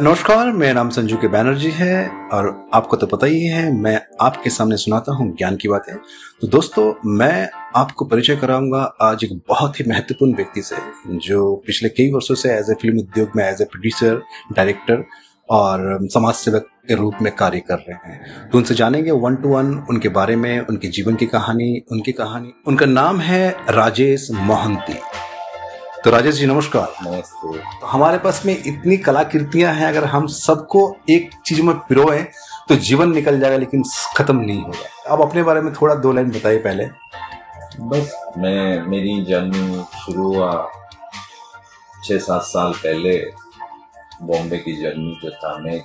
नमस्कार, मेरा नाम संजू के बैनर्जी है और आपको तो पता ही है, मैं आपके सामने सुनाता हूँ ज्ञान की बातें। तो दोस्तों, मैं आपको परिचय कराऊँगा आज एक बहुत ही महत्वपूर्ण व्यक्ति से, जो पिछले कई वर्षों से एज ए फ़िल्म उद्योग में एज ए प्रोड्यूसर डायरेक्टर और समाज सेवक के रूप में कार्य कर रहे हैं। तो उनसे जानेंगे वन टू वन उनके बारे में, उनके जीवन की कहानी, उनकी कहानी। उनका नाम है राजेश मोहंती। तो राजेश जी नमस्कार। नमस्ते। हमारे पास में इतनी कलाकृतियाँ हैं अगर हम सबको एक चीज़ में पिरोए तो जीवन निकल जाएगा लेकिन खत्म नहीं होगा। अब अपने बारे में थोड़ा दो लाइन बताइए पहले। बस मैं मेरी जर्नी शुरू हुआ छः सात साल पहले बॉम्बे की जर्नी जो था मैं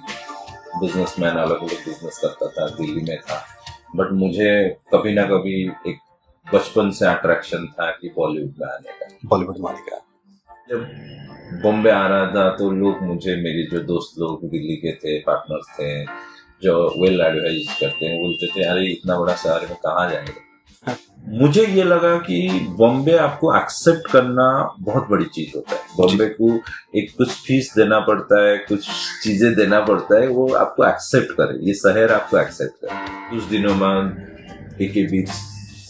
बिजनेसमैन अलग अलग बिज़नेस करता था दिल्ली में था। बट मुझे कभी ना कभी एक बचपन से अट्रैक्शन था कि बॉलीवुड में आने का। बॉलीवुड में आने का। जब बॉम्बे आ रहा था तो लोग मुझे मेरे जो दोस्त लोग दिल्ली के थे पार्टनर्स थे जो वेल एडवाइज करते हैं बोलते थे अरे इतना बड़ा शहर में कहाँ जाएँगे? मुझे ये लगा कि बॉम्बे आपको एक्सेप्ट करना बहुत बड़ी चीज़ होता है। बॉम्बे को एक कुछ फ़ीस देना पड़ता है कुछ चीज़ें देना पड़ता है वो आपको एक्सेप्ट करे। ये शहर आपको एक्सेप्ट करे। कुछ दिनों बाद एक के बीच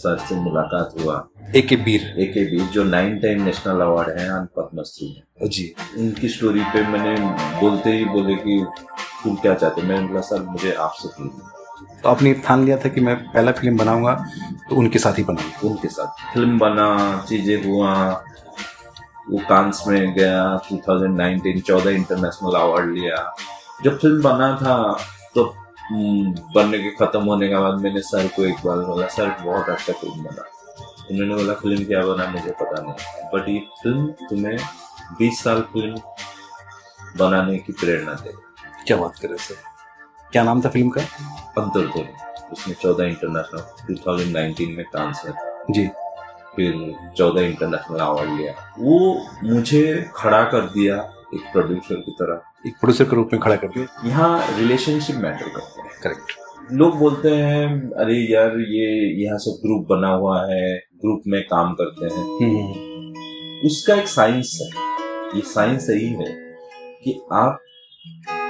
सर से मुलाकात हुआ। ए के बीर। ए के बीच जो नाइन टाइम नेशनल अवार्ड है और पद्मश्री में जी। उनकी स्टोरी पे मैंने बोलते ही बोले कि तुम क्या चाहते मैंने बोला सर मुझे आपसे फ़िल्म तो आपने ठान लिया था कि मैं पहला फ़िल्म बनाऊँगा तो उनके साथ ही बनाऊँगा। उनके साथ। फ़िल्म बना चीज़ें हुआ वो कांस में गया 2019 चौदह इंटरनेशनल अवार्ड लिया। जब फ़िल्म बना था तो बनने के खत्म होने के बाद मैंने सर को एक बार बोला सर बहुत अच्छा फ़िल्म बना। उन्होंने बोला फ़िल्म क्या बना मुझे पता नहीं। बट ये फ़िल्म तुम्हें 20 साल फ़िल्म बनाने की प्रेरणा दे। क्या बात करें सर? क्या नाम था फ़िल्म का? अंतरध्वनि उसमें चौदह इंटरनेशनल 2019 में कांस में था। जी। फिर चौदह इंटरनेशनल अवार्ड लिया। वो मुझे खड़ा कर दिया एक प्रोड्यूसर की तरह। एक प्रोड्यूसर के रूप में खड़ा कर दिया यहाँ रिलेशनशिप मैटर करते हैं। करेक्ट लोग बोलते हैं अरे यार ये यहाँ सब ग्रुप बना हुआ है ग्रुप में काम करते हैं। हम्म, उसका एक साइंस है। ये साइंस यही है कि आप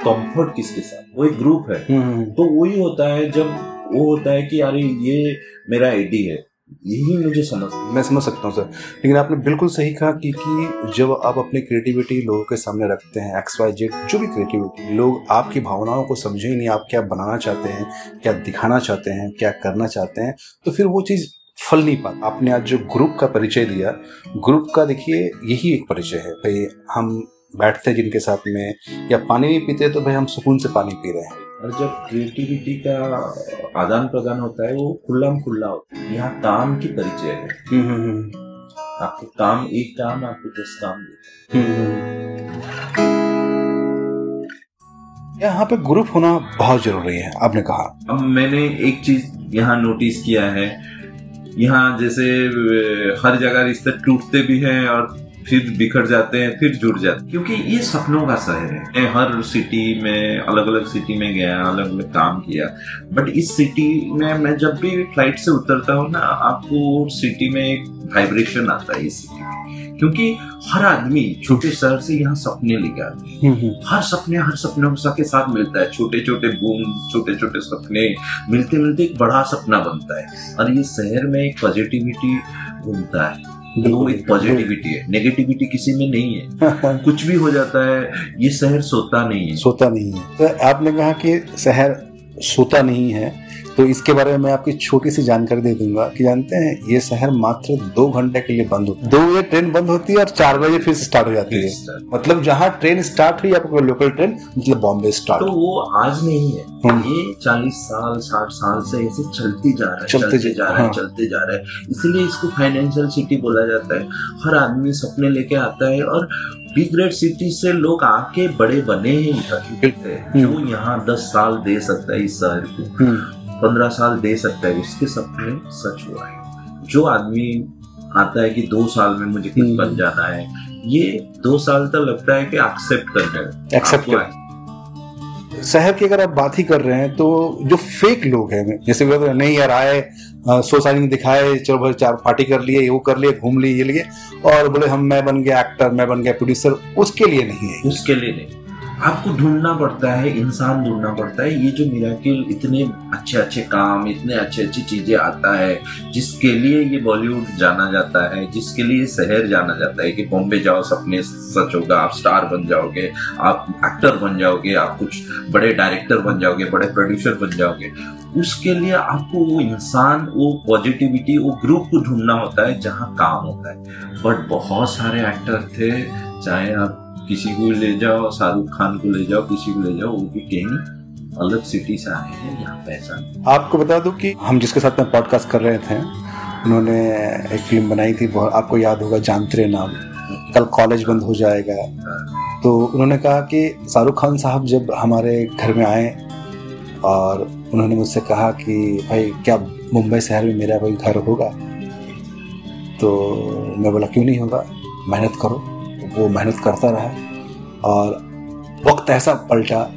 कंफर्ट किसके साथ? वो एक ग्रुप है। हम्म, तो वही होता है जब वो होता है कि अरे ये मेरा आईडी है। यही मुझे समझ मैं समझ सकता हूँ सर लेकिन आपने बिल्कुल सही कहा कि, कि जब आप अपनी क्रिएटिविटी लोगों के सामने रखते हैं एक्स वाई जेड जो भी क्रिएटिविटी लोग आपकी भावनाओं को समझे ही नहीं आप क्या बनाना चाहते हैं क्या दिखाना चाहते हैं क्या करना चाहते हैं तो फिर वो चीज़ फल नहीं पाता आपने आज जो ग्रुप का परिचय दिया ग्रुप का देखिए यही एक परिचय है। भाई हम बैठते हैं जिनके साथ में या पानी भी पीते तो भाई हम सुकून से पानी पी रहे हैं। और जब क्रिएटिविटी का आदान प्रदान होता है वो खुल्ला खुल्ला होता है। यहाँ काम की परिचय है। हम्म, हम्म, हम्म, आपको काम एक काम आपको दस काम देता। यहाँ पे ग्रुप होना बहुत ज़रूरी है आपने कहा। अब मैंने एक चीज़ यहाँ नोटिस किया है। यहाँ जैसे हर जगह रिश्ते टूटते भी हैं और फिर बिखर जाते हैं फिर जुड़ जाते हैं। क्योंकि ये सपनों का शहर है। मैं हर सिटी में अलग अलग सिटी में गया अलग अलग काम किया। बट इस सिटी में मैं जब भी फ़्लाइट से उतरता हूँ ना आपको सिटी में एक वाइब्रेशन आता है इस सिटी में। क्योंकि हर आदमी छोटे शहर से यहाँ सपने लेके आते हैं। हर सपने हर सपनों के साथ मिलता है। छोटे छोटे बूम छोटे छोटे सपने मिलते मिलते एक बड़ा सपना बनता है। और ये शहर में एक पॉजिटिविटी घूमता है। पॉजिटिविटी है। नेगेटिविटी किसी में नहीं है। कुछ भी हो जाता है ये शहर सोता नहीं है। सोता नहीं है। तो आपने कहा कि शहर सोता नहीं है। तो इसके बारे में मैं आपकी छोटी सी जानकारी दे दूँगा कि जानते हैं ये शहर मात्र दो घंटे के लिए बंद होता है। दो बजे ट्रेन बंद होती है और चार बजे फिर से स्टार्ट हो जाती है। मतलब जहाँ ट्रेन स्टार्ट हुई आपको लोकल ट्रेन मतलब बॉम्बे स्टार्ट तो वो आज नहीं है। हम्म। ये चालीस साल साठ साल से ऐसे चलती जा रहा है चलते चलते जा- रहा है हाँ। चलते जा रहा है। इसलिए इसको फाइनेंशियल सिटी बोला जाता है। हर आदमी सपने लेके आता है और बिग सिटी से लोग आके बड़े बने हैं जो यहाँ दस साल दे सकता है इस शहर को। हम्म, पंद्रह साल दे सकता है उसके सपने सच हुआ है। जो आदमी आता है कि दो साल में मुझे कुछ हम्म। बन जाना है ये दो साल तक लगता है कि एक्सेप्ट करने में। आपको कर- शहर की अगर आप बात ही कर रहे हैं तो जो फेक लोग हैं जैसे हैं, नहीं यार आए सोसाइटी दिखाए चलो भाई चार पार्टी कर लिए वो कर लिए घूम लिए ये लिए। और बोले हम मैं बन गया एक्टर मैं बन गया प्रोड्यूसर उसके लिए नहीं है उसके लिए नहीं। आपको ढूंढना पड़ता है, इंसान ढूंढना पड़ता है, ये जो मिराकिल इतने अच्छे अच्छे काम, इतने अच्छे, अच्छी चीज़ें आता है, जिसके लिए ये बॉलीवुड जाना जाता है, जिसके लिए शहर जाना जाता है कि बॉम्बे जाओ, सपने सच होगा, आप स्टार बन जाओगे, आप एक्टर बन जाओगे, आप कुछ बड़े डायरेक्टर बन जाओगे, बड़े प्रोड्यूसर बन जाओगे, उसके लिए आपको वो इंसान, वो पॉजिटिविटी वो ग्रुप को ढूंढना होता है जहाँ काम होता है। बट बहुत सारे एक्टर थे, चाहे आप किसी को ले जाओ शाहरुख खान को ले जाओ किसी को ले जाओ वो भी कहीं अलग सिटी से आए हैं यहाँ पैसा आपको बता दूँ कि हम जिसके साथ में पॉडकास्ट कर रहे थे उन्होंने एक फ़िल्म बनाई थी आपको याद होगा जानते नाम। कल कॉलेज बंद हो जाएगा। तो उन्होंने कहा कि शाहरुख खान साहब जब हमारे घर में आए और उन्होंने मुझसे कहा कि भाई क्या मुंबई शहर में मेरा कोई घर होगा? तो मैं बोला क्यों नहीं होगा? मेहनत करो। वो मेहनत करता रहा और वक्त ऐसा पलटा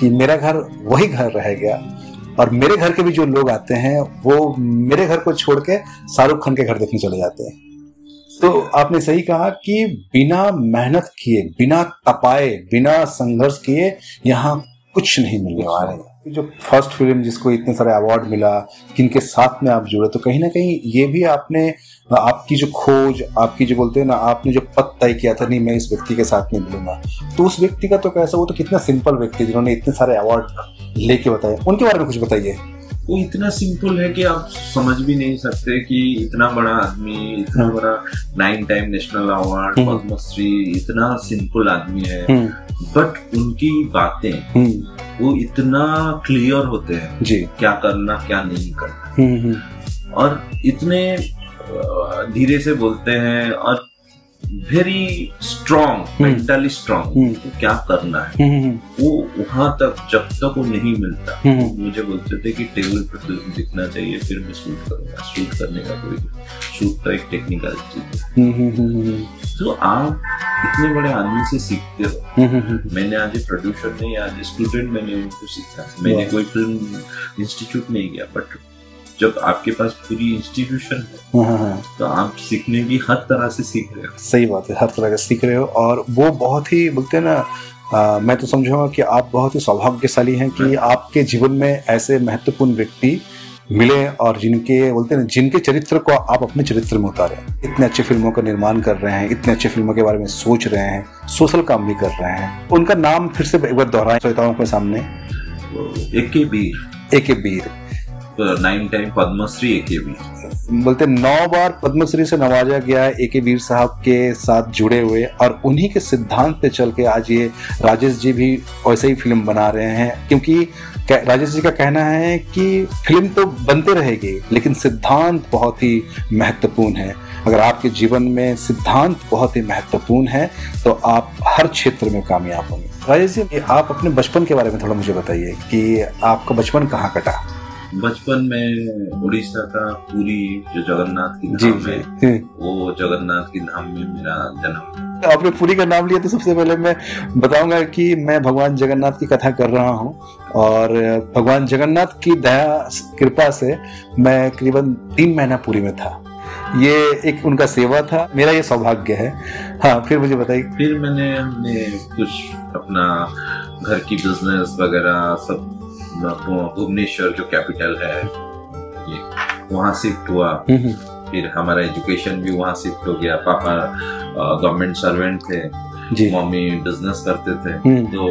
कि मेरा घर वही घर रह गया। और मेरे घर के भी जो लोग आते हैं, वो मेरे घर को छोड़ के शाहरुख खान के घर देखने चले जाते हैं। तो आपने सही कहा कि बिना मेहनत किए, बिना तपाए, बिना संघर्ष किए यहाँ कुछ नहीं मिलने वाला जो फ़र्स्ट फ़िल्म जिसको इतने सारे अवार्ड मिला, किनके साथ में आप जुड़े तो कहीं ना कहीं ये भी आपने आपकी जो खोज, आपकी जो बोलते हैं ना, आपने जो पद तय किया था, नहीं, मैं इस व्यक्ति के साथ में मिलूँगा। तो उस व्यक्ति का तो कैसा, वो तो कितना सिंपल व्यक्ति जिन्होंने इतने सारे अवार्ड लेके बताए। उनके बारे में कुछ बताइए। वो इतना सिंपल है कि आप समझ भी नहीं सकते कि इतना बड़ा आदमी इतना हम्म। बड़ा nine time national award Padmashri इतना सिंपल आदमी है बट हम्म। उनकी बातें हम्म। वो इतना क्लियर होते हैं जी क्या करना क्या नहीं करना और इतने धीरे से बोलते हैं और वेरी स्ट्रॉन्ग मेंटली स्ट्रॉन्ग तो क्या करना है? हम्म, हम्म, हम्म। वो वहाँ तक जब तक वो नहीं मिलता मुझे बोलते थे कि टेबल पर दिखना चाहिए फिर मैं शूट करूँगा। शूट करने का कोई शूट तो एक टेक्निकल चीज़ है। तो आप इतने बड़े आदमी से सीखते हो। मैंने आज प्रोड्यूसर नहीं आज स्टूडेंट मैंने उनको सीखा। मैंने कोई फ़िल्म इंस्टीट्यूट नहीं किया बट जब आपके पास पूरी इंस्टीट्यूशन है हाँ, हाँ, हाँ। तो आप सीखने की हर तरह से सीख रहे हो। सही बात है हर तरह से सीख रहे हो और वो बहुत ही बोलते हैं ना आ, मैं तो समझूँगा कि आप बहुत ही सौभाग्यशाली हैं कि आपके जीवन में ऐसे महत्वपूर्ण व्यक्ति मिले और जिनके बोलते हैं जिनके चरित्र को आप अपने चरित्र में उतारे। इतने अच्छे फ़िल्मों का निर्माण कर रहे हैं इतने अच्छे फ़िल्मों के बारे में सोच रहे हैं सोशल काम भी कर रहे हैं। उनका नाम फिर से एक बार दोहराए श्रोताओं के सामने। ए K Bir A K Bir nine time Padmashri A K Veer. बोलते नौ बार पद्मश्री से नवाजा गया है ए के वीर साहब के साथ जुड़े हुए और उन्हीं के सिद्धांत पे चल के आज ये राजेश जी भी वैसे ही फ़िल्म बना रहे हैं। क्योंकि राजेश जी का कहना है कि फ़िल्म तो बनते रहेगी, लेकिन सिद्धांत बहुत ही महत्वपूर्ण है। अगर आपके जीवन में सिद्धांत बहुत ही महत्वपूर्ण है तो आप हर क्षेत्र में कामयाब होंगे। राजेश जी, आप अपने बचपन के बारे में थोड़ा मुझे बताइए कि आपका बचपन कहाँ कटा? बचपन में उड़ीसा का पूरी जो जगन्नाथ की धाम है वो जगन्नाथ की धाम में मेरा जन्म आपने पूरी का नाम लिया तो सबसे पहले मैं बताऊँगा कि मैं भगवान जगन्नाथ की कथा कर रहा हूँ और भगवान जगन्नाथ की दया कृपा से मैं करीबन तीन महीना पूरी में था। ये एक उनका सेवा था मेरा ये सौभाग्य है। हाँ फिर मुझे बताइए। फिर मैंने हमने कुछ अपना घर की बिज़नेस वगैरह सब भुवनेश्वर जो कैपिटल है ये वहाँ शिफ्ट हुआ। फिर हमारा एजुकेशन भी वहाँ शिफ्ट हो गया। पापा गवर्नमेंट सर्वेंट थे। मम्मी बिज़नेस करते थे हम्म। तो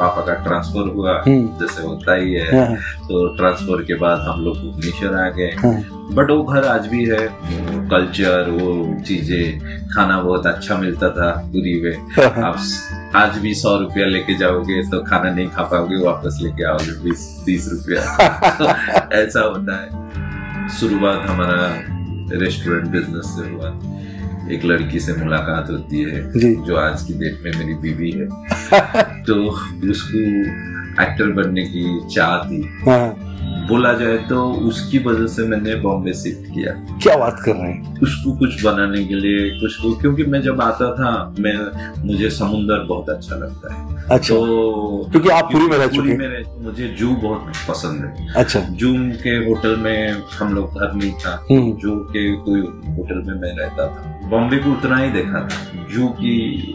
पापा का ट्रांसफ़र हुआ जैसे होता ही है। हाँ, हाँ। तो ट्रांसफ़र के बाद हम लोग भुवनेश्वर आ गए। बट हाँ। वो घर आज भी है। कल्चर वो चीज़ें खाना बहुत अच्छा मिलता था पूरी में। आप आज भी सौ रुपया लेके जाओगे तो खाना नहीं खा पाओगे वापस लेके आओगे बीस तीस रुपया। ऐसा होता है। शुरुआत हमारा रेस्टोरेंट बिज़नेस से हुआ। एक लड़की से मुलाकात होती है जो। आज की डेट में मेरी बीवी है। तो उसको एक्टर बनने की चाह थी हाँ। बोला जाए तो उसकी वजह से मैंने बॉम्बे शिफ्ट किया। क्या बात कर रहे हैं? उसको कुछ बनाने के लिए कुछ क्योंकि मैं जब आता था मैं मुझे समुंदर बहुत अच्छा लगता है। अच्छा। तो क्योंकि आप पूरी में रह चुके हैं। मुझे जू बहुत पसंद है। अच्छा। जू के होटल में हम लोग घर नहीं था। हम्म। जू के कोई होटल में मैं रहता था। बॉम्बे को उतना ही देखा था। जू की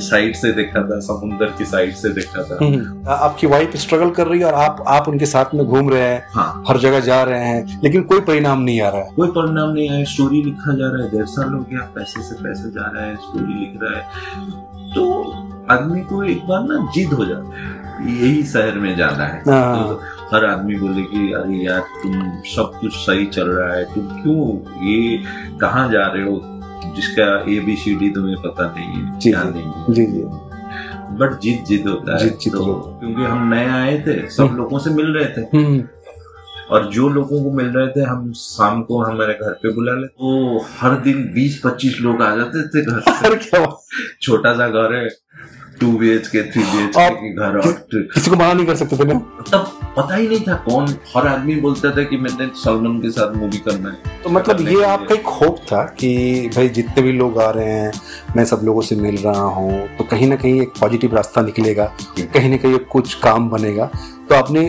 साइड से देखा था समुंदर की साइड से देखा था। हम्म। आपकी वाइफ स्ट्रगल कर रही है और आप आप उनके साथ में घूम रहे हैं हाँ। हर जगह जा रहे हैं लेकिन कोई परिणाम नहीं आ रहा है। कोई परिणाम नहीं आया स्टोरी लिखा जा रहा है डेढ़ साल हो गया पैसे से पैसे जा रहा है स्टोरी लिख रहा है। तो आदमी को एक बार ना जिद हो जाता है यही शहर में जाना है। हाँ। तो हर आदमी बोले कि अरे यार तुम सब कुछ सही चल रहा है तुम क्यों ये कहाँ जा रहे हो? जिसका ए बी सी डी तुम्हें पता नहीं है क्या। नहीं है? जी जी। बट जीत जीत होता है। जीत जीत तो क्योंकि हम नए आए थे सब हम्म। लोगों से मिल रहे थे। हम्म। और जो लोगों को मिल रहे थे हम शाम को हमारे घर पे बुला ले तो हर दिन बीस पच्चीस लोग आ जाते थे घर छोटा सा घर है two B H K three B H K घर और किसी को मना नहीं कर सकते थे ना? तब पता ही नहीं था कौन। हर आदमी बोलता था कि मैंने सलमान के साथ मूवी करना है। तो मतलब ये आपका एक होप था कि भाई जितने भी लोग आ रहे हैं मैं सब लोगों से मिल रहा हूँ तो कहीं ना कहीं एक पॉजिटिव रास्ता निकलेगा कहीं ना कहीं कुछ काम बनेगा। तो आपने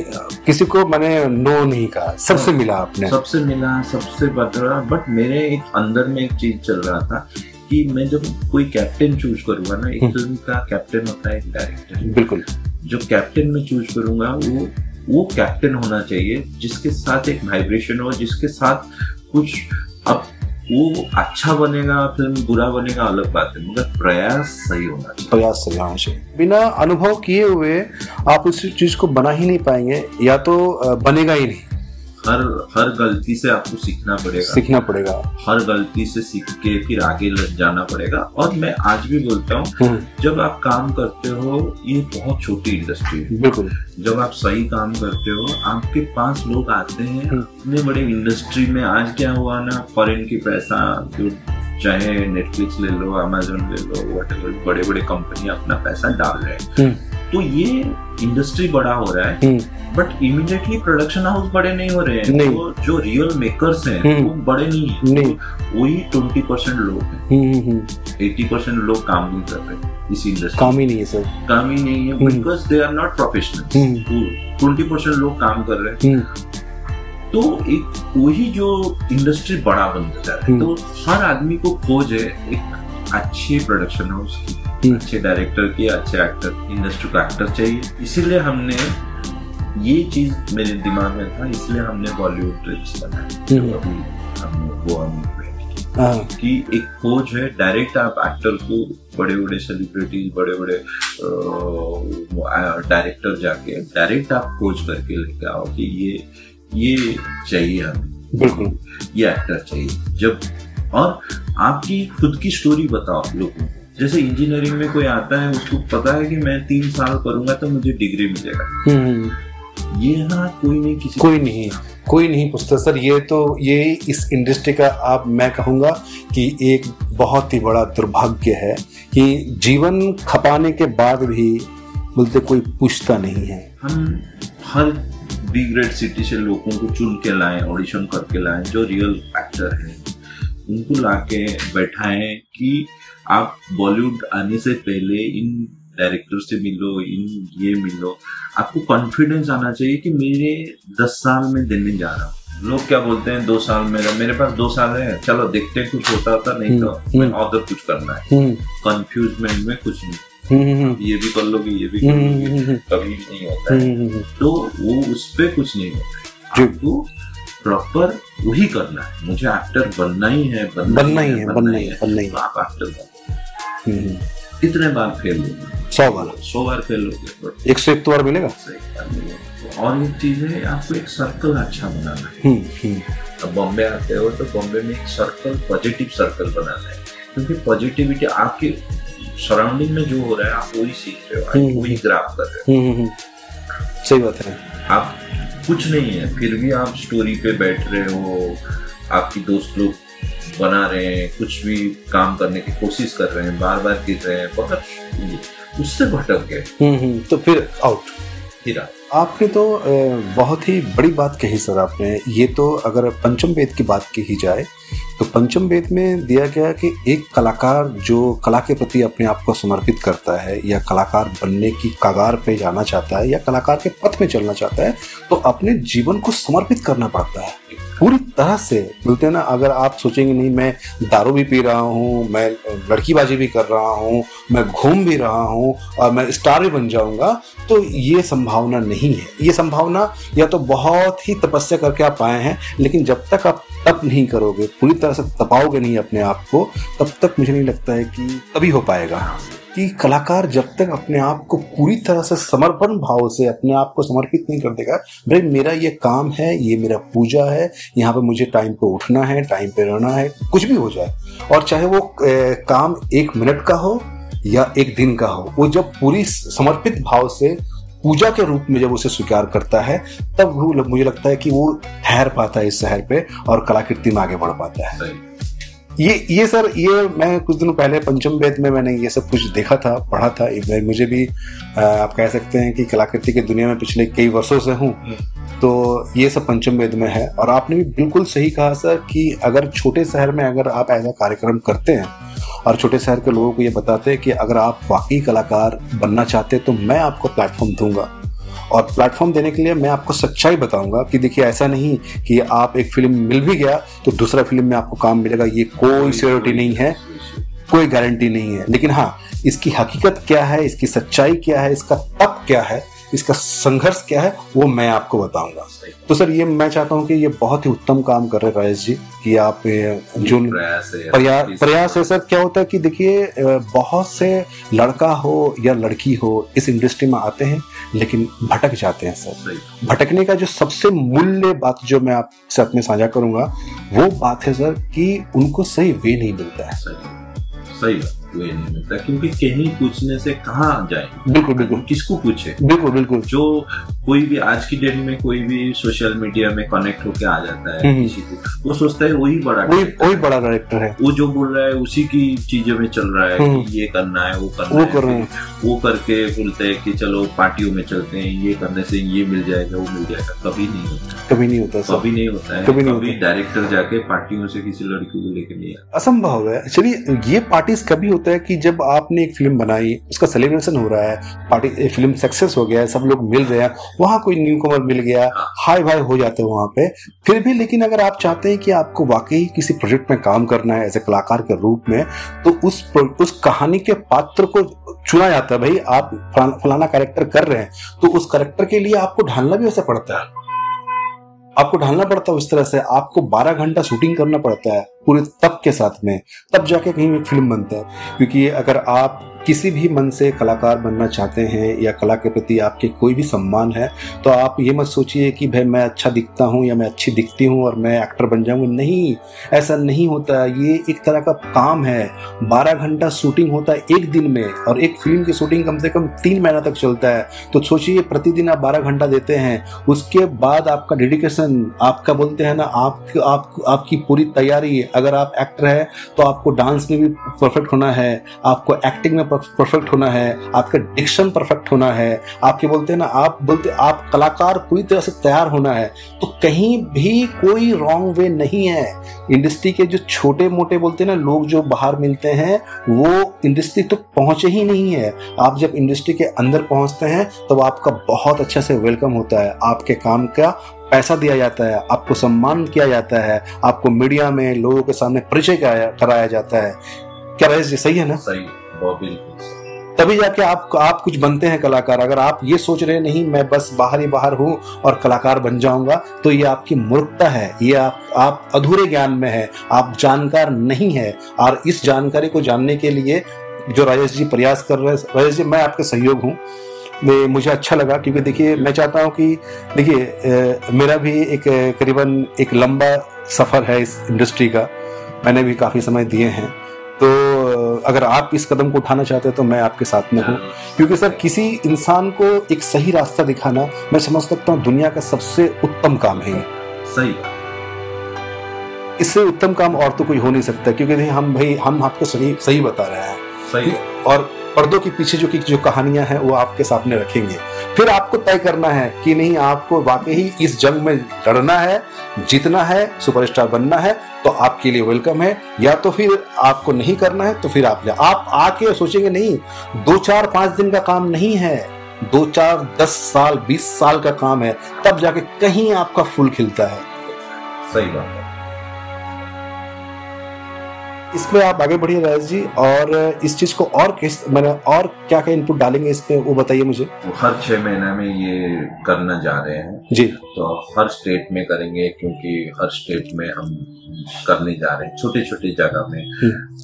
किसी को मैंने नो नहीं कहा सबसे मिला आपने। सबसे मिला सबसे बदला बट मेरे एक अंदर में एक चीज़ चल रहा था कि मैं जब कोई कैप्टन चूज़ करूँगा ना एक हम्म। फ़िल्म का कैप्टन होता है एक डायरेक्टर बिल्कुल। जो कैप्टन में चूज़ करूँगा वो वो कैप्टन होना चाहिए जिसके साथ एक वाइब्रेशन हो जिसके साथ कुछ अब वो अच्छा बनेगा फ़िल्म बुरा बनेगा अलग बात है मगर प्रयास सही होना चाहिए। प्रयास सही जाना चाहिए। बिना अनुभव किए हुए आप उस चीज़ को बना ही नहीं पाएँगे या तो बनेगा ही नहीं। हर हर गलती से आपको सीखना पड़ेगा। सीखना पड़ेगा। हर गलती से सीख के फिर आगे जाना पड़ेगा। और मैं आज भी बोलता हूँ हम्म, जब आप काम करते हो ये बहुत छोटी इंडस्ट्री है। बिल्कुल। जब आप सही काम करते हो आपके पास लोग आते हैं हम्म। इतने बड़े इंडस्ट्री में आज क्या हुआ ना फॉरेन की पैसा जो चाहे नेटफ्लिक्स ले लो अमेजोन ले लो वट बड़े बड़े कंपनी अपना पैसा डाल रहे हैं। हम्म, तो ये इंडस्ट्री बड़ा हो रहा है hmm, but immediately production house बड़े नहीं हो रहे हैं। तो जो रियल मेकर्स हैं हम्म। वो बड़े नहीं है। नहीं। वही ट्वेंटी परसेंट लोग हैं। हम्म, हम्म, हम्म, एटी परसेंट लोग काम नहीं कर रहे इस इंडस्ट्री काम ही नहीं है सर काम ही नहीं है हम्म। Because they are not professional hmm, twenty percent लोग काम कर रहे हैं। हम्म, तो एक वही जो इंडस्ट्री बड़ा बनता जा रहा है। हम्म। तो हर आदमी को खोज है एक अच्छे प्रोडक्शन हाउस की। हम्म। अच्छे डायरेक्टर की अच्छे एक्टर इंडस्ट्री का एक्टर चाहिए। इसीलिए हमने ये चीज़ मेरे दिमाग में था इसलिए हमने बॉलीवुड ट्रिप्स बनाया। अभी हम कि एक खोज है डायरेक्ट आप एक्टर को बड़े बड़े सेलिब्रिटीज बड़े बड़े डायरेक्टर जाके डायरेक्ट आप खोज करके लेके आओ कि ये ये चाहिए हमें। बिल्कुल। ये एक्टर चाहिए। जब और आपकी खुद की स्टोरी बताओ लोगों को। जैसे इंजीनियरिंग में कोई आता है उसको पता है कि मैं तीन साल करूँगा तो मुझे डिग्री मिलेगा। हम्म, ये ना कोई नहीं किसी कोई नहीं कोई नहीं पूछता। सर ये तो ये इस इंडस्ट्री का आप मैं कहूँगा कि एक बहुत ही बड़ा दुर्भाग्य है कि जीवन खपाने के बाद भी बोलते कोई पूछता नहीं है। हम हर बी ग्रेड सिटी से लोगों को चुन के लाएँ ऑडिशन करके लाएँ जो रियल एक्टर हैं उनको लाके बैठाएँ कि आप बॉलीवुड आने से पहले इन डायरेक्टर से मिलो इन ये मिलो आपको कॉन्फिडेंस आना चाहिए कि मेरे दस साल में देने जा रहा हूँ। लोग क्या बोलते हैं दो साल मेरा मेरे पास दो साल है चलो देखते हैं कुछ होता होता नहीं तो हम्म, मैं हम्म। ऑर्डर कुछ करना है। हम्म, कंफ्यूजमेंट में कुछ नहीं। हम्म, हम्म, ये भी कर लोगे ये भी कर हम्म, लोगे हम्म, कभी भी नहीं होता है। हम्म, हम्म, तो वो उस पर कुछ नहीं होता है। आपको प्रॉपर वही करना है। मुझे एक्टर बनना ही है बनना ही है बनना ही है बनना ही तो आप एक्टर बनो। हम्म, कितने बार फेल होगे सौ बार। सौ बार फेल बट एक सौ एक तो बार मिलेगा। तो और एक चीज़ है आपको एक सर्कल अच्छा बनाना है। हम्म, हम्म, अब बॉम्बे आते हो तो बॉम्बे में एक सर्कल पॉजिटिव सर्कल बनाना है। क्योंकि पॉजिटिविटी आपके सराउंडिंग में जो हो रहा है आप वही सीख रहे हो आप हम्म। वही ग्राफ कर रहे हो। हम्म, हम्म, सही बात है। आप कुछ नहीं है फिर भी आप स्टोरी पे बैठ रहे हो आपकी दोस्त लोग बना रहे हैं कुछ भी काम करने की कोशिश कर रहे हैं बार बार गिर रहे हैं मगर उससे भटक गए। हम्म, हम्म, तो फिर आउट हीरा आपने तो बहुत ही बड़ी बात कही सर आपने। ये तो अगर पंचम वेद की बात की जाए तो पंचम वेद में दिया गया कि एक कलाकार जो कला के प्रति अपने आप को समर्पित करता है या कलाकार बनने की कगार पे जाना चाहता है या कलाकार के पथ में चलना चाहता है तो अपने जीवन को समर्पित करना पड़ता है। पूरी तरह से बोलते हैं ना, अगर आप सोचेंगे, नहीं, मैं दारू भी पी रहा हूँ, मैं लड़कीबाजी भी कर रहा हूँ, मैं घूम भी रहा हूँ और मैं स्टार भी बन जाऊँगा तो ये संभावना नहीं है। ये संभावना या तो बहुत ही तपस्या करके आप आए हैं, लेकिन जब तक आप तप नहीं करोगे, पूरी तरह से तपाओगे नहीं अपने आप को, तब तक मुझे नहीं लगता है कि तभी हो पाएगा। कि कलाकार जब तक अपने आप को पूरी तरह से समर्पण भाव से अपने आप को समर्पित नहीं कर देगा भाई मेरा ये काम है ये मेरा पूजा है यहाँ पे मुझे टाइम पे उठना है टाइम पे रहना है कुछ भी हो जाए। और चाहे वो ए, काम एक मिनट का हो या एक दिन का हो वो जब पूरी समर्पित भाव से पूजा के रूप में जब उसे स्वीकार करता है तब वो मुझे लगता है कि वो ठहर पाता है इस शहर पे और कलाकृति में आगे बढ़ पाता है। ये ये सर ये मैं कुछ दिनों पहले पंचम वेद में मैंने ये सब कुछ देखा था पढ़ा था। मुझे भी आप कह सकते हैं कि कलाकृति की दुनिया में पिछले कई वर्षों से हूँ। तो ये सब पंचम वेद में है। और आपने भी बिल्कुल सही कहा सर कि अगर छोटे शहर में अगर आप ऐसा कार्यक्रम करते हैं और छोटे शहर के लोगों को ये बताते हैं कि अगर आप वाकई कलाकार बनना चाहते हैं तो मैं आपको प्लेटफॉर्म दूँगा। और प्लेटफॉर्म देने के लिए मैं आपको सच्चाई बताऊँगा कि देखिए ऐसा नहीं कि आप एक फ़िल्म मिल भी गया तो दूसरा फ़िल्म में आपको काम मिलेगा। ये कोई सिक्योरिटी नहीं है कोई गारंटी नहीं है। लेकिन हाँ इसकी हकीकत क्या है इसकी सच्चाई क्या है इसका तप क्या है इसका संघर्ष क्या है वो मैं आपको बताऊँगा। तो सर ये मैं चाहता हूँ कि ये बहुत ही उत्तम काम कर रहे हैं राजेश जी कि आप जो प्रयास है प्रयास प्रयास है सर क्या होता है कि देखिए बहुत से लड़का हो या लड़की हो इस इंडस्ट्री में आते हैं लेकिन भटक जाते हैं सर। भटकने का जो सबसे मूल्य बात जो मैं आपसे साथ में साझा करूँगा वो बात है सर कि उनको सही वे नहीं मिलता है। सही। सही बात। वे नहीं मिलता क्योंकि कहीं पूछने से कहाँ जाए? बिल्कुल बिल्कुल। किसको पूछे? बिल्कुल बिल्कुल। जो कोई भी आज की डेट में कोई भी सोशल मीडिया में कनेक्ट होके आ जाता है हम्म। किसी को वो सोचता है वही बड़ा वही वही बड़ा डायरेक्टर है। वो जो बोल रहा है उसी की चीज़ों में चल रहा है हम्म। ये करना है वो करना वो है। कर रहे हैं। वो करके बोलते हैं कि चलो पार्टियों में चलते हैं ये करने से ये मिल जाएगा वो मिल जाएगा। कभी नहीं होता। कभी नहीं होता कभी नहीं होता है। कभी नहीं कभी डायरेक्टर जाके पार्टियों से किसी लड़की को लेके नहीं असंभव है। चलिए ये पार्टीज़ कभी होता है कि जब आपने एक फ़िल्म बनाई, उसका सेलिब्रेशन हो रहा है पार्टी फ़िल्म सक्सेस हो गया है सब लोग मिल रहे हैं, वहाँ कोई न्यू कमर मिल गया हाई भाई हो जाते हैं वहाँ पे। फिर भी लेकिन अगर आप चाहते हैं कि आपको वाकई किसी प्रोजेक्ट में काम करना है एज ए कलाकार के रूप में तो उस उस कहानी के पात्र को चुना जाता है, भाई, आप फलाना कैरेक्टर कर रहे हैं तो उस कैरेक्टर के लिए आपको ढालना भी वैसे पड़ता है। आपको ढालना पड़ता है उस तरह से, आपको 12 घंटा शूटिंग करना पड़ता है पूरे तप के साथ में, तब जाके कहीं फ़िल्म बनता है। क्योंकि अगर आप किसी भी मन से कलाकार बनना चाहते हैं या कला के प्रति आपके कोई भी सम्मान है तो आप ये मत सोचिए कि भाई मैं अच्छा दिखता हूँ या मैं अच्छी दिखती हूँ और मैं एक्टर बन जाऊँगा। नहीं ऐसा नहीं होता। ये एक तरह का काम है। बारह घंटा शूटिंग होता है एक दिन में और एक फ़िल्म की शूटिंग कम से कम तीन महीना तक चलता है। तो सोचिए प्रतिदिन आप बारह घंटा देते हैं। उसके बाद आपका डेडिकेशन आपका बोलते हैं ना आप, आप आपकी पूरी तैयारी। अगर आप एक्टर है तो आपको डांस में भी परफेक्ट होना है। आपको एक्टिंग में परफेक्ट होना है, आपका डिक्शन परफेक्ट होना है, आपके बोलते हैं ना, आप बोलते, आप कलाकार पूरी तरह से तैयार होना है तो कहीं भी कोई रॉन्ग वे नहीं है। इंडस्ट्री के जो छोटे मोटे बोलते हैं ना, लोग जो बाहर मिलते हैं, वो इंडस्ट्री तक पहुँचे ही नहीं है। आप जब इंडस्ट्री के अंदर पहुँचते हैं, तब तो आपका बहुत अच्छे से वेलकम होता है। आपके काम का पैसा दिया जाता है, आपको सम्मान किया जाता है, आपको मीडिया में लोगों के सामने परिचय कराया जाता है। क्या रहे जी, सही है ना? सही बिल्कुल तभी जाके आप आप कुछ बनते हैं कलाकार। अगर आप ये सोच रहे नहीं, मैं बस बाहर ही बाहर हूँ और कलाकार बन जाऊँगा तो ये आपकी मूर्खता है। ये आप आप अधूरे ज्ञान में है। आप जानकार नहीं है। और इस जानकारी को जानने के लिए जो राजेश जी प्रयास कर रहे हैं, राजेश जी, मैं आपके सहयोग हूँ। मुझे अच्छा लगा, क्योंकि देखिए, मैं चाहता हूँ कि, देखिए मेरा भी एक करीबन एक लंबा सफ़र है इस इंडस्ट्री का। मैंने भी काफ़ी समय दिए हैं। तो अगर आप इस कदम को उठाना चाहते हैं तो मैं आपके साथ में हूँ। क्योंकि सर किसी इंसान को एक सही रास्ता दिखाना मैं समझ सकता हूँ दुनिया का सबसे उत्तम काम है सही। इससे उत्तम काम और तो कोई हो नहीं सकता क्योंकि हम भाई हम आपको सही सही बता रहे हैं। सही। और पर्दों के पीछे जो की जो कहानियाँ हैं, वो आपके सामने रखेंगे। फिर आपको तय करना है कि नहीं, आपको वाकई ही इस जंग में लड़ना है, जीतना है, सुपरस्टार बनना है तो आपके लिए वेलकम है। या तो फिर आपको नहीं करना है तो फिर आप ले आप आके सोचेंगे, नहीं, दो चार पाँच दिन का काम नहीं है, दो चार दस साल, बीस साल का काम है, तब जाके कहीं आपका फूल खिलता है। सही बात है। इसमें आप आगे बढ़िए राजेश जी और इस चीज़ को और किस मैंने और क्या क्या इनपुट डालेंगे इसमें वो बताइए मुझे। हर छह महीने में ये करना जा रहे हैं। जी। तो हर स्टेट में करेंगे क्योंकि हर स्टेट में हम करने जा रहे हैं छोटे छोटे जगह में।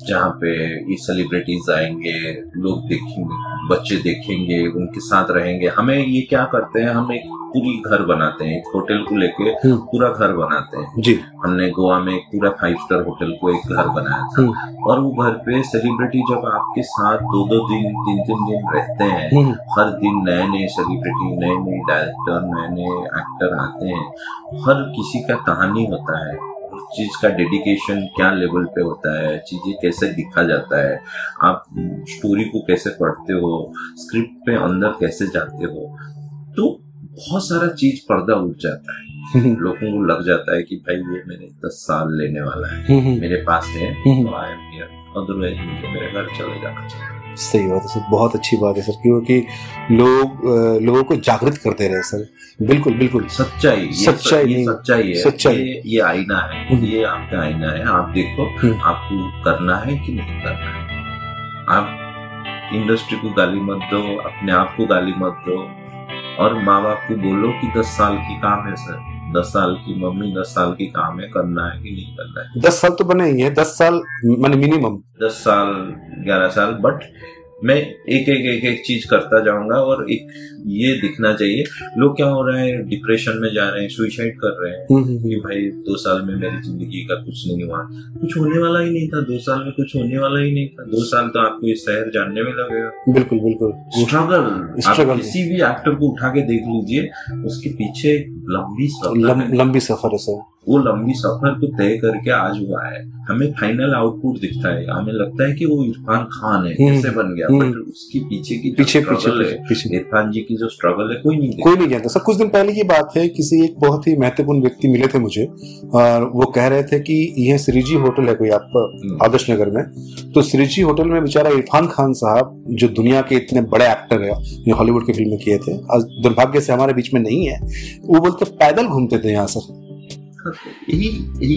जहाँ पे ये सेलिब्रिटीज आएँगे लोग देखेंगे बच्चे देखेंगे उनके साथ रहेंगे। हमें ये क्या करते हैं हम एक पूरी घर बनाते हैं एक होटल को लेके हम्म। पूरा घर बनाते हैं। जी। हमने गोवा में पूरा फाइव स्टार होटल को एक घर बनाया था। हम्म। और वो घर पे सेलिब्रिटी जब आपके साथ दो दो दिन तीन तीन दिन रहते हैं हम्म, हर दिन नए नए सेलिब्रिटी नए नए डायरेक्टर नए नए एक्टर आते हैं। हर किसी का कहानी होता है। चीज़ का डेडिकेशन क्या लेवल पे होता है चीज़ें कैसे दिखा जाता है आप स्टोरी को कैसे पढ़ते हो स्क्रिप्ट पे अंदर कैसे जाते हो तो बहुत सारा चीज़ पर्दा उठ जाता है। हम्म, लोगों को लग जाता है कि भाई ये मेरे दस साल लेने वाला है हम्म, मेरे पास है हम्म। तो आई एम हियर अदरवाइज़ मुझे मेरे घर चले जाना चाहिए। सही बात है सर बहुत अच्छी बात है सर क्योंकि लोग लोगों को जागृत करते रहे सर बिल्कुल बिल्कुल सच्चाई ये सच्चाई ये नहीं, सच्चाई है सच्चाई। ये, ये आईना है हम्म। ये आपका आईना है आप देखो हम्म। आपको करना है कि नहीं करना है आप इंडस्ट्री को गाली मत दो अपने आप को गाली मत दो और माँ बाप को बोलो कि दस साल की काम है सर दस साल की मम्मी दस साल की काम है करना है कि नहीं करना है? दस साल तो बने ही है दस साल मैंने मिनिमम दस साल ग्यारह साल बट मैं एक एक एक एक चीज़ करता जाऊँगा और एक ये दिखना चाहिए। लोग क्या हो रहे हैं? डिप्रेशन में जा रहे हैं सुइसाइड कर रहे हैं। कि भाई दो साल में मेरी ज़िंदगी का कुछ नहीं हुआ। कुछ होने वाला ही नहीं था। दो साल में कुछ होने वाला ही नहीं था। दो साल तो आपको ये शहर जानने में लगेगा। बिल्कुल बिल्कुल। स्ट्रगल आप किसी भी एक्टर को उठा के देख लीजिए उसके पीछे लंबी सफ़र लंबी सफ़र है सर वो लंबी सफ़र को तय करके आज हुआ है। हमें फाइनल आउटपुट दिखता है। हमें लगता है कि वो इरफान खान है हम्म, कैसे बन गया? हम्म। बट उसकी पीछे की पीछे पीछे पीछे, पीछे। इरफान जी की जो स्ट्रगल है कोई नहीं कोई नहीं जानता। सर कुछ दिन पहले की बात है किसी एक बहुत ही महत्वपूर्ण व्यक्ति मिले थे मुझे और वो कह रहे थे कि यह श्रीजी होटल है कोई आपका हम्म। आदर्श नगर में। तो श्रीजी होटल में बेचारा इरफान खान साहब जो दुनिया के इतने बड़े एक्टर है जो हॉलीवुड की फ़िल्म किए थे आज दुर्भाग्य से हमारे बीच में नहीं है वो बोलते पैदल घूमते थे यहाँ सर। यही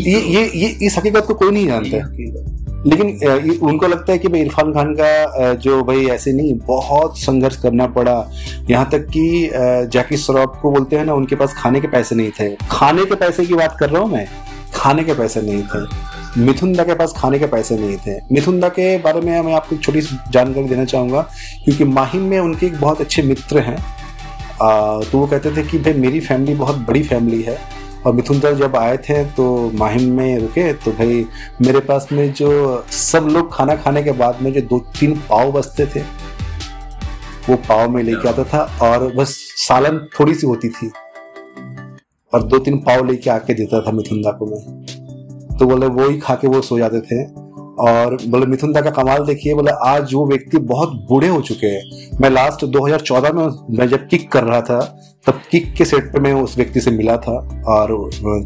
ये ये ये इस हकीकत को कोई नहीं जानता। है लेकिन उनको लगता है कि भाई इरफान खान का जो भाई ऐसे नहीं बहुत संघर्ष करना पड़ा। यहाँ तक कि जैकी श्रॉफ को बोलते हैं ना उनके पास खाने के पैसे नहीं थे। खाने के पैसे की बात कर रहा हूँ मैं? खाने के पैसे नहीं थे। मिथुन दा के पास खाने के पैसे नहीं थे। मिथुन दा के बारे में मैं आपको एक छोटी सी जानकारी देना चाहूँगा क्योंकि माहिम में उनके एक बहुत अच्छे मित्र हैं। तो वो कहते थे कि भाई मेरी फैमिली बहुत बड़ी फैमिली है। और मिथुन दा जब आए थे तो माहिम में रुके तो भाई मेरे पास में जो सब लोग खाना खाने के बाद में जो दो तीन पाव बचते थे वो पाव में लेके आता था और बस सालन थोड़ी सी होती थी। और दो तीन पाव लेके आके देता था मिथुन दा को मैं। तो बोले वो ही खा के वो सो जाते थे। और बोले मिथुन दा का कमाल देखिए बोले आज वो व्यक्ति बहुत बूढ़े हो चुके हैं। मैं लास्ट 2014 में मैं जब किक कर रहा था तब किक के सेट पे मैं उस व्यक्ति से मिला था और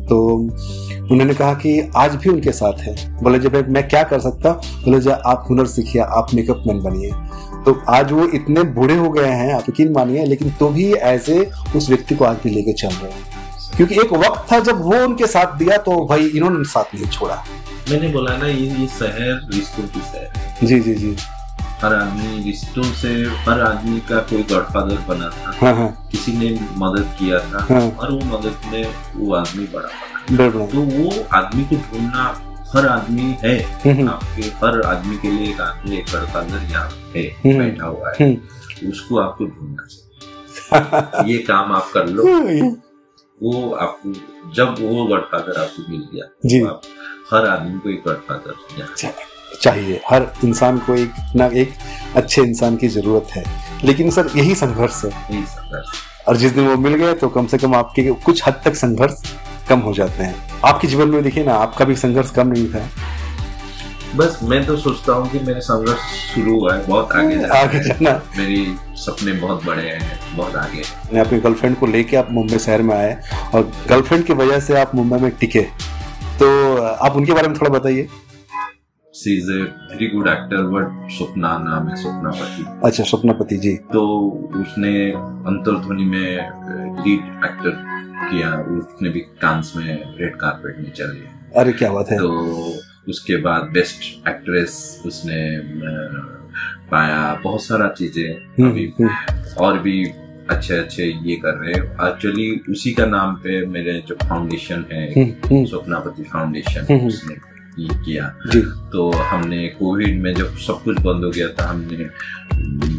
तो उन्होंने कहा कि आज भी उनके साथ है। बोले जब मैं क्या कर सकता? बोले जब आप हुनर सीखिए आप मेकअप मैन बनिए। तो आज वो इतने बूढ़े हो गए हैं आप यकीन मानिए लेकिन तो भी ऐसे उस व्यक्ति को आज भी लेके चल रहे हैं। क्योंकि एक वक्त था जब वो उनके साथ दिया तो भाई इन्होंने साथ नहीं छोड़ा। मैंने बोला ना ये ये शहर रिश्तों की शहर जी जी जी। हर आदमी रिश्तों से हर आदमी का कोई गॉडफादर बना था हाँ हाँ किसी ने मदद किया था हाँ। और वो मदद में वो आदमी बड़ा बना तो वो आदमी को ढूंढना हर आदमी है हम्म, आपके हर आदमी के लिए एक आदमी एक गॉडफादर यहाँ है हम्म। बैठा हुआ है हम्म। उसको आपको ढूंढना चाहिए ये काम आप कर लो हम्म। वो आपको जब वो गॉडफादर आपको मिल गया जी। तो आप हर आदमी को एक गॉडफादर यहाँ चाहिए। हर इंसान को एक ना एक अच्छे इंसान की ज़रूरत है। लेकिन सर यही संघर्ष है। यही संघर्ष। और जिस दिन वो मिल गए तो कम से कम आपके कुछ हद तक संघर्ष कम हो जाते हैं। आपके जीवन में देखिए ना आपका भी संघर्ष कम नहीं था। बस मैं तो सोचता हूँ कि मेरा संघर्ष शुरू हुआ है बहुत आगे जाना आगे जाना। मेरी सपने बहुत बड़े हैं बहुत आगे हैं। ने अपनी गर्लफ्रेंड को लेके आप मुंबई शहर में आए और गर्लफ्रेंड की वजह से आप मुंबई में टिके। तो आप उनके बारे में थोड़ा बताइए। She is a very good actor but Swapna नाम है अच्छा स्वप्नापति जी। तो उसने अंतरध्वनि में लीड एक्टर किया उसने भी कांस में रेड कारपेट में चली अरे क्या बात है। तो उसके बाद बेस्ट एक्ट्रेस उसने पाया बहुत सारा चीज़ें। हम्म, अभी हम्म, और भी अच्छे अच्छे ये कर रहे हैं। एक्चुअली उसी का नाम पे मेरे जो फाउंडेशन है हम्म, हम्म, स्वप्नापति फाउंडेशन। उसने किया। तो हमने कोविड में जब सब कुछ बंद हो गया था हमने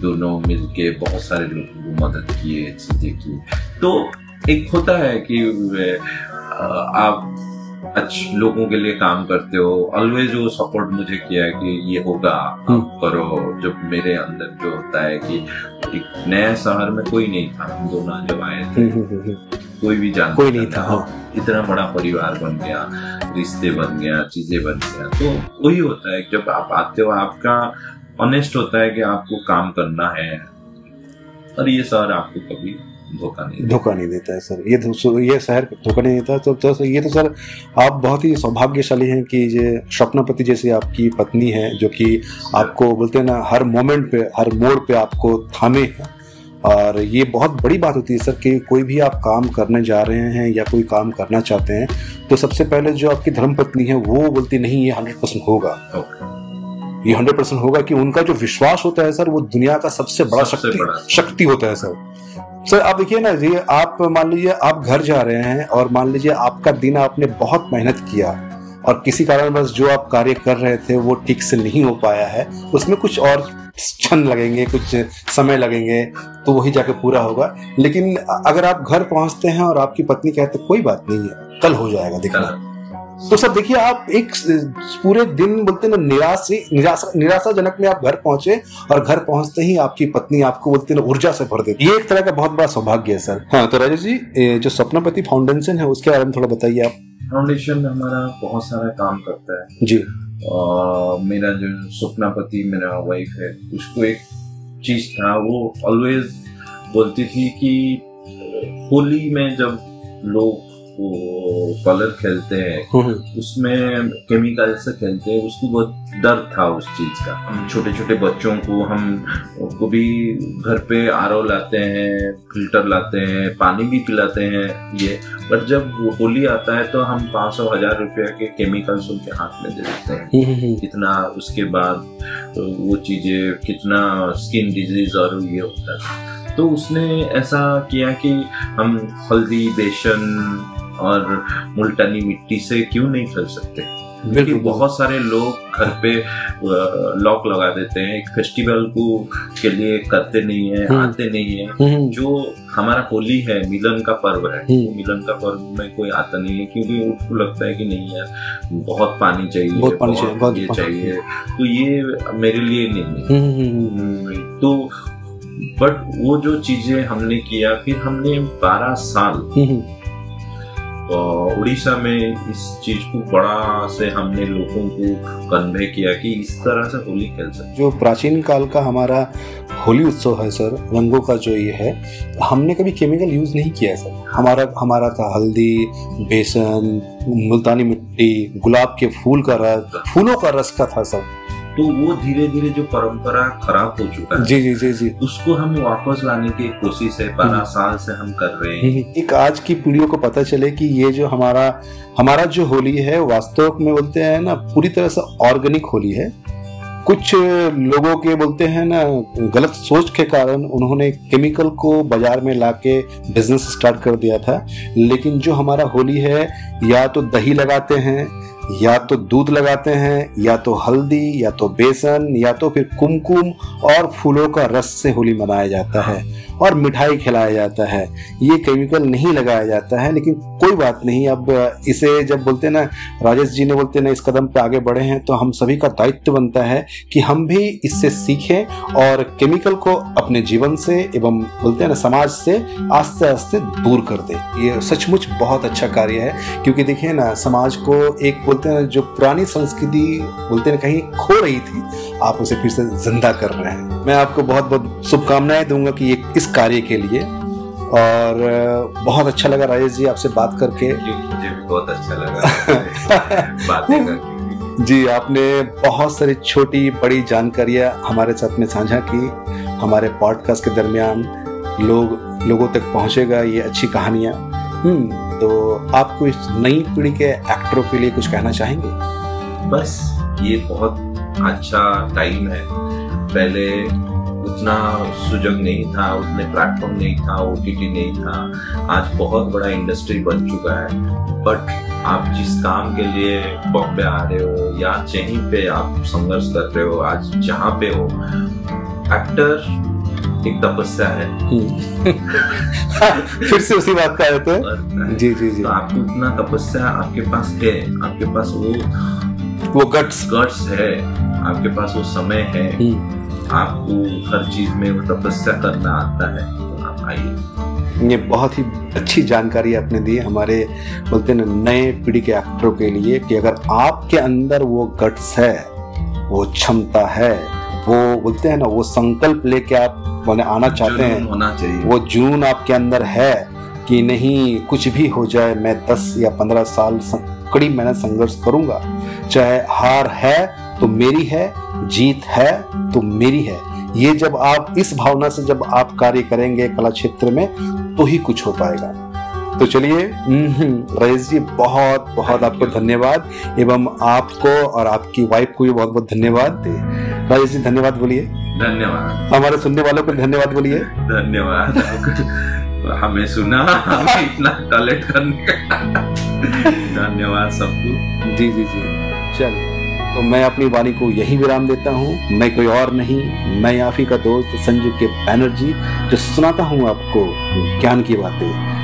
दोनों मिलके बहुत सारे लोगों को मदद किए चीज़ें की। तो एक होता है कि आप अच्छे लोगों के लिए काम करते हो ऑलवेज वो सपोर्ट मुझे किया है कि ये होगा आप हम्म। करो। जब मेरे अंदर जो होता है कि एक नया शहर में कोई नहीं था हम दोनों जब आए थे हम्म, हम्म, कोई भी जानता कोई नहीं था, हाँ। इतना बड़ा परिवार बन गया रिश्ते बन गया चीज़ें बन गया तो वही होता है जब आप आते हो आपका ऑनेस्ट होता है कि आपको काम करना है और ये शहर आपको कभी धोखा नहीं धोखा नहीं देता है सर। ये तो- ये शहर धोखा नहीं देता तो, तो ये तो सर आप बहुत ही सौभाग्यशाली हैं कि ये स्वप्नपति जैसी आपकी पत्नी है जो कि आपको बोलते हैं ना हर मोमेंट पे हर मोड़ पे आपको थामे है। और ये बहुत बड़ी बात होती है सर कि कोई भी आप काम करने जा रहे हैं या कोई काम करना चाहते हैं तो सबसे पहले जो आपकी धर्मपत्नी है वो बोलती नहीं ये हंड्रेड परसेंट होगा। ये हंड्रेड परसेंट होगा कि उनका जो विश्वास होता है सर वो दुनिया का सबसे बड़ा सबसे शक्ति बड़ा। शक्ति। होता है सर। सर आप देखिए ना ये आप मान लीजिए आप घर जा रहे हैं और मान लीजिए आपका दिन आपने बहुत मेहनत किया। और किसी कारणवश जो आप कार्य कर रहे थे वो ठीक से नहीं हो पाया है। उसमें कुछ और क्षण लगेंगे, कुछ समय लगेंगे तो वही जाके पूरा होगा। लेकिन अगर आप घर पहुँचते हैं और आपकी पत्नी कहते कोई बात नहीं है कल हो जाएगा, देखना। तो सर देखिए आप एक पूरे दिन बोलते हैं ना निराश निराशा निराशाजनक में आप घर पहुँचे और घर पहुँचते ही आपकी पत्नी आपको बोलते ना ऊर्जा से भर देती ये एक तरह का बहुत बड़ा सौभाग्य है सर। हाँ तो राजेश जी जो सपनापति फाउंडेशन है उसके बारे में थोड़ा बताइए आप। फाउंडेशन हमारा बहुत सारा काम करता है। जी। और मेरा जो स्वप्नापति मेरा वाइफ है उसको एक चीज़ था वो ऑलवेज बोलती थी कि होली में जब लोग वो कलर खेलते हैं। हम्म, उसमें केमिकल से खेलते हैं। उसको बहुत डर था उस चीज़ का। हम छोटे छोटे बच्चों को हम को भी घर पे आरओ लाते हैं फ़िल्टर लाते हैं पानी भी पिलाते हैं ये। बट जब होली आता है तो हम पाँच सौ हज़ार रुपया के केमिकल्स उनके हाथ में दे देते हैं। हम्म, हम्म, हम्म, कितना उसके बाद वो चीज़ें कितना स्किन डिज़ीज़ और ये होता है। तो उसने ऐसा किया कि हम हल्दी बेसन और मुल्तानी मिट्टी से क्यों नहीं फैल सकते? क्योंकि बहुत सारे लोग घर पे लॉक लगा देते हैं। एक फेस्टिवल को के लिए करते नहीं है हम्म। आते नहीं है। हम्म, जो हमारा होली है मिलन का पर्व है। हम्म। वो मिलन का पर्व में कोई आता नहीं है क्योंकि उसको लगता है कि नहीं यार बहुत पानी चाहिए बहुत पानी चाहिए, बहुत ये चाहिए। तो ये मेरे लिए नहीं है। तो बट वो जो चीज़ें हमने किया फिर हमने 12 साल उड़ीसा में इस चीज़ को बड़ा से हमने लोगों को कन्वे किया कि इस तरह से होली खेल सकते जो प्राचीन काल का हमारा होली उत्सव है सर, रंगों का जो ये है, हमने कभी केमिकल यूज़ नहीं किया है सर। हमारा हमारा था हल्दी, बेसन, मुल्तानी मिट्टी, गुलाब के फूल का रस, फूलों का रस का था सर। तो वो धीरे धीरे जो परंपरा खराब हो चुका है जी जी जी जी। उसको हम वापस लाने की कोशिश है बारह साल से हम कर रहे हैं। एक आज की पीढ़ियों को पता चले कि ये जो हमारा हमारा जो होली है वास्तव में बोलते हैं ना पूरी तरह से ऑर्गेनिक होली है। कुछ लोगों के बोलते हैं ना गलत सोच के कारण उन्होंने केमिकल को बाज़ार में लाके बिज़नेस स्टार्ट कर दिया था। लेकिन जो हमारा होली है या तो दही लगाते हैं या तो दूध लगाते हैं, या तो हल्दी, या तो बेसन, या तो फिर कुमकुम और फूलों का रस से होली मनाया जाता है और मिठाई खिलाया जाता है। ये केमिकल नहीं लगाया जाता है, लेकिन कोई बात नहीं। अब इसे जब बोलते हैं ना, राजेश जी ने बोलते ना, इस कदम पे आगे बढ़े हैं तो हम सभी का दायित्व बनता है कि हम भी इससे सीखें और केमिकल को अपने जीवन से एवं बोलते हैं ना, समाज से आस्ते आस्ते दूर कर दे। ये सचमुच बहुत अच्छा कार्य है, क्योंकि देखिए ना, समाज को एक बोलते हैं जो पुरानी संस्कृति बोलते हैं कहीं खो रही थी आप उसे फिर से ज़िंदा कर रहे हैं। मैं आपको बहुत बहुत शुभकामनाएँ दूँगा कि ये इस कार्य के लिए। और बहुत अच्छा लगा राजेश जी आपसे बात करके। मुझे भी बहुत अच्छा लगा बातें करके। जी आपने बहुत सारी छोटी बड़ी जानकारियाँ हमारे साथ में साझा की। हमारे पॉडकास्ट के दरमियान लोग लोगों तक पहुंचेगा ये अच्छी कहानियाँ। तो आपको इस नई पीढ़ी के एक्टरों के लिए कुछ कहना चाहेंगे? बस, ये बहुत अच्छा टाइम है। पहले उतना सुजग नहीं था, उतने प्लेटफॉर्म नहीं था ओटीटी नहीं था। आज बहुत बड़ा इंडस्ट्री बन चुका है। बट आप जिस काम के लिए बॉम्बे आ रहे हो, या कहीं पे आप संघर्ष कर रहे हो, आज जहाँ पे हो एक्टर एक तपस्या है। हम्म। फिर से उसी बात का तो जी जी जी। तो आपको इतना तपस्या आपके पास है आपके पास वो वो गट्स। गट्स है आपके पास वो समय है। हम्म। आपको हर चीज़ में वो तपस्या करना आता है। तो आप आइए। ये बहुत ही अच्छी जानकारी आपने दी हमारे बोलते हैं नए पीढ़ी के एक्टरों के लिए कि अगर आपके अंदर वो गट्स है वो क्षमता है वो बोलते हैं ना वो संकल्प लेके आप बोले आना चाहते हैं। होना चाहिए। वो जून आपके अंदर है कि नहीं कुछ भी हो जाए मैं दस या पंद्रह साल कड़ी मेहनत संघर्ष करूँगा। चाहे हार है तो मेरी है जीत है तो मेरी है। ये जब आप इस भावना से जब आप कार्य करेंगे कला क्षेत्र में तो ही कुछ हो पाएगा। तो चलिए। रईस जी बहुत बहुत आपको धन्यवाद एवं आपको और आपकी वाइफ को भी बहुत बहुत धन्यवाद। राजेश जी धन्यवाद बोलिए। धन्यवाद। हमारे सुनने वालों को धन्यवाद बोलिए। धन्यवाद। हमें सुना हमें इतना कलेक्ट करने धन्यवाद सबको। जी जी जी। चलिए तो मैं अपनी वाणी को यही विराम देता हूँ। मैं कोई और नहीं मैं याफी का दोस्त संजू के बैनर्जी जो सुनाता हूँ आपको ज्ञान की बातें।